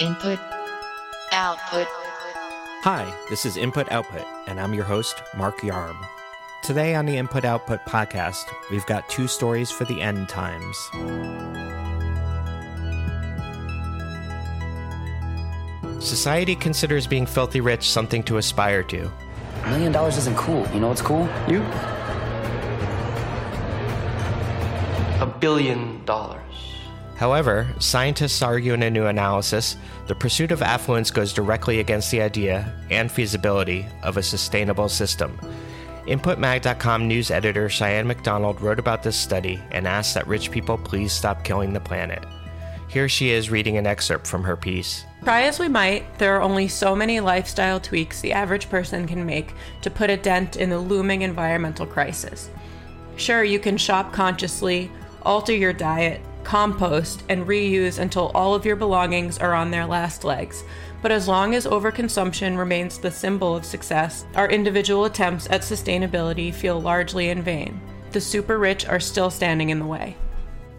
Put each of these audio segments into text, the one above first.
Input, output. Hi, this is Input Output, and I'm your host, Mark Yarm. Today on the Input Output podcast, we've got two stories for the end times. Society considers being filthy rich something to aspire to. A million dollars isn't cool. You know what's cool? You. A billion dollars. However, scientists argue in a new analysis the pursuit of affluence goes directly against the idea and feasibility of a sustainable system. InputMag.com news editor Cheyenne MacDonald wrote about this study and asked that rich people please stop killing the planet. Here she is reading an excerpt from her piece. Try as we might, there are only so many lifestyle tweaks the average person can make to put a dent in the looming environmental crisis. Sure, you can shop consciously, alter your diet, compost, and reuse until all of your belongings are on their last legs. But as long as overconsumption remains the symbol of success, our individual attempts at sustainability feel largely in vain. The super rich are still standing in the way.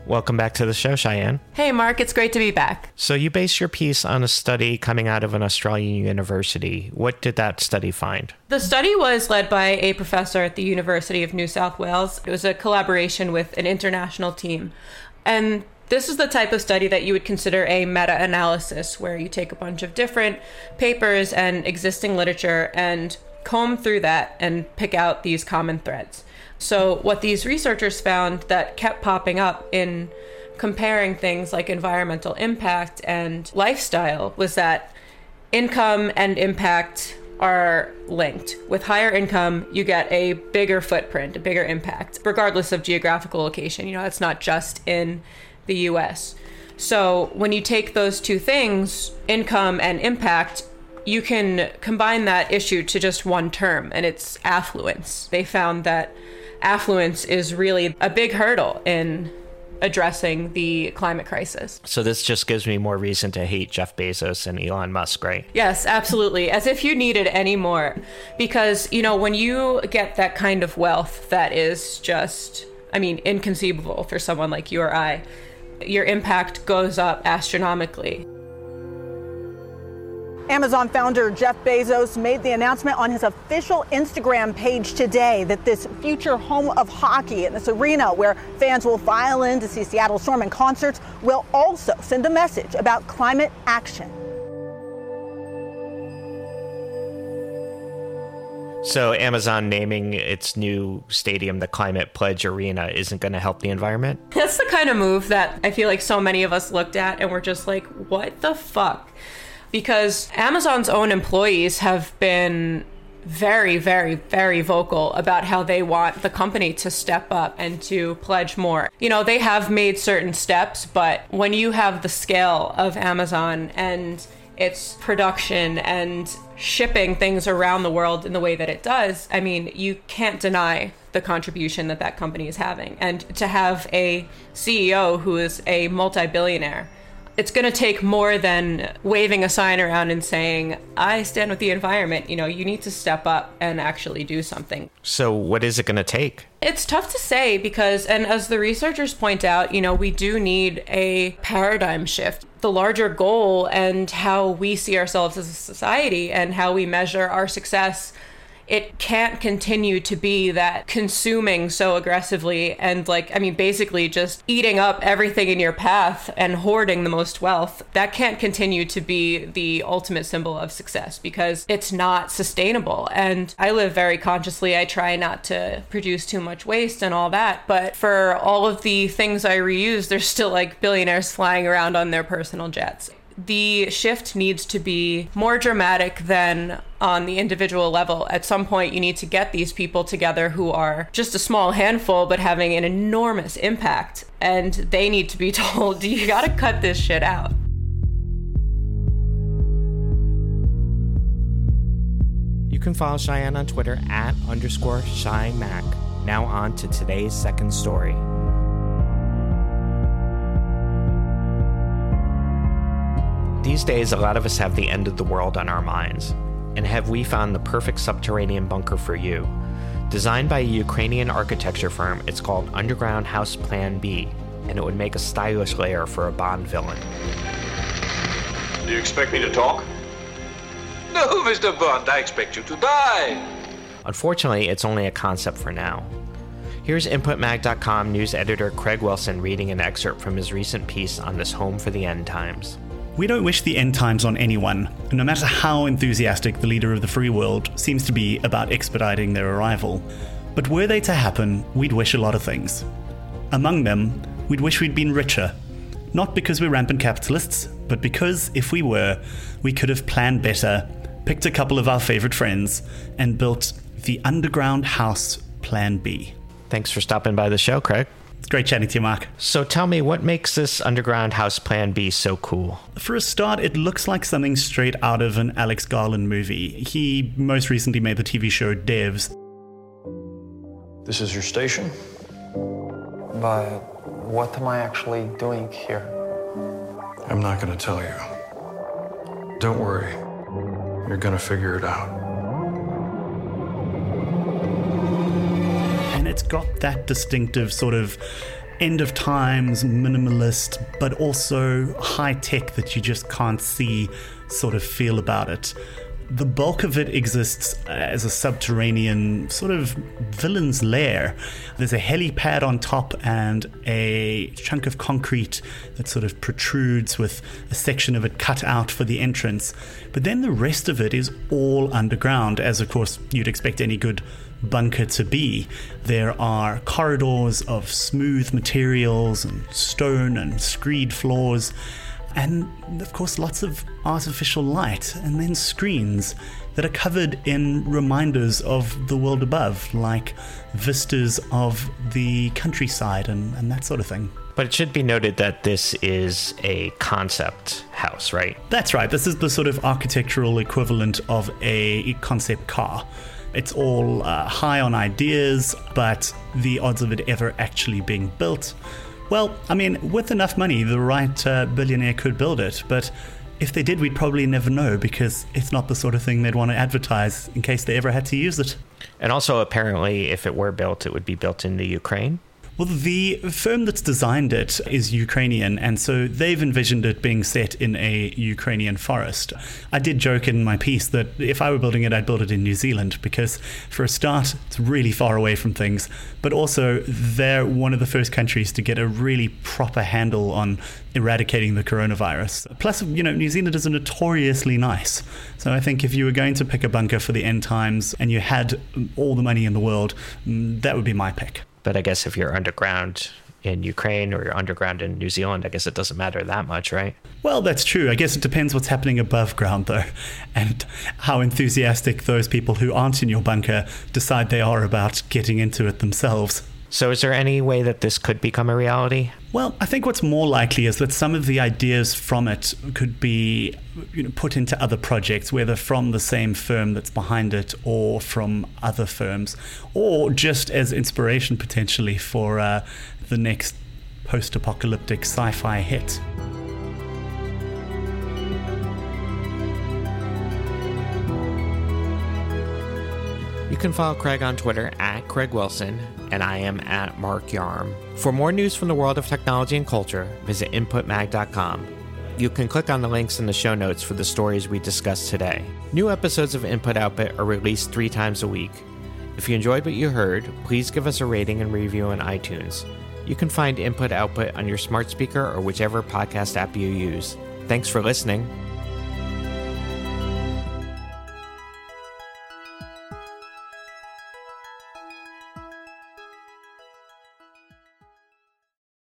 Welcome back to the show, Cheyenne. Hey, Mark, it's great to be back. So, you base your piece on a study coming out of an Australian university. What did that study find? The study was led by a professor at the University of New South Wales. It was a collaboration with an international team. And this is the type of study that you would consider a meta analysis, where you take a bunch of different papers and existing literature and comb through that and pick out these common threads. So, what these researchers found that kept popping up in comparing things like environmental impact and lifestyle was that income and impact are linked. With higher income, you get a bigger footprint, a bigger impact, regardless of geographical location. You know, it's not just in the US. So, when you take those two things, income and impact, you can combine that issue to just one term, and it's affluence. They found that affluence is really a big hurdle in addressing the climate crisis. So this just gives me more reason to hate Jeff Bezos and Elon Musk, right? Yes, absolutely. As if you needed any more. Because, you know, when you get that kind of wealth that is just, I mean, inconceivable for someone like you or I, your impact goes up astronomically. Amazon founder Jeff Bezos made the announcement on his official Instagram page today that this future home of hockey in this arena where fans will file in to see Seattle Storm in concerts will also send a message about climate action. So, Amazon naming its new stadium the Climate Pledge Arena isn't going to help the environment? That's the kind of move that I feel like so many of us looked at and were just like, what the fuck? Because Amazon's own employees have been very, very, very vocal about how they want the company to step up and to pledge more. You know, they have made certain steps, but when you have the scale of Amazon and its production and shipping things around the world in the way that it does, I mean, you can't deny the contribution that that company is having. And to have a CEO who is a multi billionaire it's going to take more than waving a sign around and saying, I stand with the environment. You know, you need to step up and actually do something. So, what is it going to take? It's tough to say because, and as the researchers point out, you know, we do need a paradigm shift. The larger goal and how we see ourselves as a society and how we measure our success it can't continue to be that consuming so aggressively and like i mean basically just eating up everything in your path and hoarding the most wealth. That can't continue to be the ultimate symbol of success because it's not sustainable. And i live very consciously. I try not to produce too much waste and all that but for all of the things i reuse there's still like billionaires flying around on their personal jets the shift needs to be more dramatic than on the individual level. At some point, you need to get these people together who are just a small handful but having an enormous impact. And they need to be told, you gotta cut this shit out. You can follow Cheyenne on Twitter at underscore ShyMac. Now on to today's second story. These days, a lot of us have the end of the world on our minds. And have we found the perfect subterranean bunker for you? Designed by a Ukrainian architecture firm, it's called Underground House Plan B, and it would make a stylish lair for a Bond villain. Do you expect me to talk? No, Mr. Bond, I expect you to die. Unfortunately, it's only a concept for now. Here's InputMag.com news editor Craig Wilson reading an excerpt from his recent piece on this home for the end times. We don't wish the end times on anyone, no matter how enthusiastic the leader of the free world seems to be about expediting their arrival. But were they to happen, we'd wish a lot of things. Among them, we'd wish we'd been richer. Not because we're rampant capitalists, but because if we were, we could have planned better, picked a couple of our favorite friends, and built the underground house Plan B. Thanks for stopping by the show, Craig. It's great chatting to you, Mark. So tell me, what makes this underground house Plan B so cool? For a start, it looks like something straight out of an Alex Garland movie. He most recently made the TV show Devs. This is your station? But what am I actually doing here? I'm not going to tell you. Don't worry. You're going to figure it out. Got that distinctive sort of end of times minimalist, but also high tech that you just can't see sort of feel about it. The bulk of it exists as a subterranean sort of villain's lair. There's a helipad on top and a chunk of concrete that sort of protrudes with a section of it cut out for the entrance. But then the rest of it is all underground, as of course you'd expect any good bunker to be. There are corridors of smooth materials and stone and screed floors and of course lots of artificial light and then screens that are covered in reminders of the world above like vistas of the countryside and, and that sort of thing But it should be noted that this is a concept house, right? that's right this is the sort of architectural equivalent of a concept car it's all uh, high on ideas but the odds of it ever actually being built well, I mean, with enough money, the right uh, billionaire could build it, but if they did, we'd probably never know because it's not the sort of thing they'd want to advertise in case they ever had to use it. And also, apparently, if it were built, it would be built in the Ukraine. Well, the firm that's designed it is Ukrainian, and so they've envisioned it being set in a Ukrainian forest. I did joke in my piece that if I were building it, I'd build it in New Zealand because, for a start, it's really far away from things, but also they're one of the first countries to get a really proper handle on eradicating the coronavirus. Plus, you know, New Zealanders are notoriously nice. So I think if you were going to pick a bunker for the end times and you had all the money in the world, mm, that would be my pick. But I guess if you're underground in Ukraine or you're underground in New Zealand, I guess it doesn't matter that much, right? Well, that's true. I guess it depends what's happening above ground, though, and how enthusiastic those people who aren't in your bunker decide they are about getting into it themselves. So, is there any way that this could become a reality? Well, I think what's more likely is that some of the ideas from it could be you know, put into other projects, whether from the same firm that's behind it or from other firms, or just as inspiration potentially for uh, the next post apocalyptic sci fi hit. Can follow Craig on Twitter at Craig Wilson, and I am at Mark Yarm. For more news from the world of technology and culture, visit inputmag.com. You can click on the links in the show notes for the stories we discussed today. New episodes of Input Output are released three times a week. If you enjoyed what you heard, please give us a rating and review on iTunes. You can find Input Output on your smart speaker or whichever podcast app you use. Thanks for listening.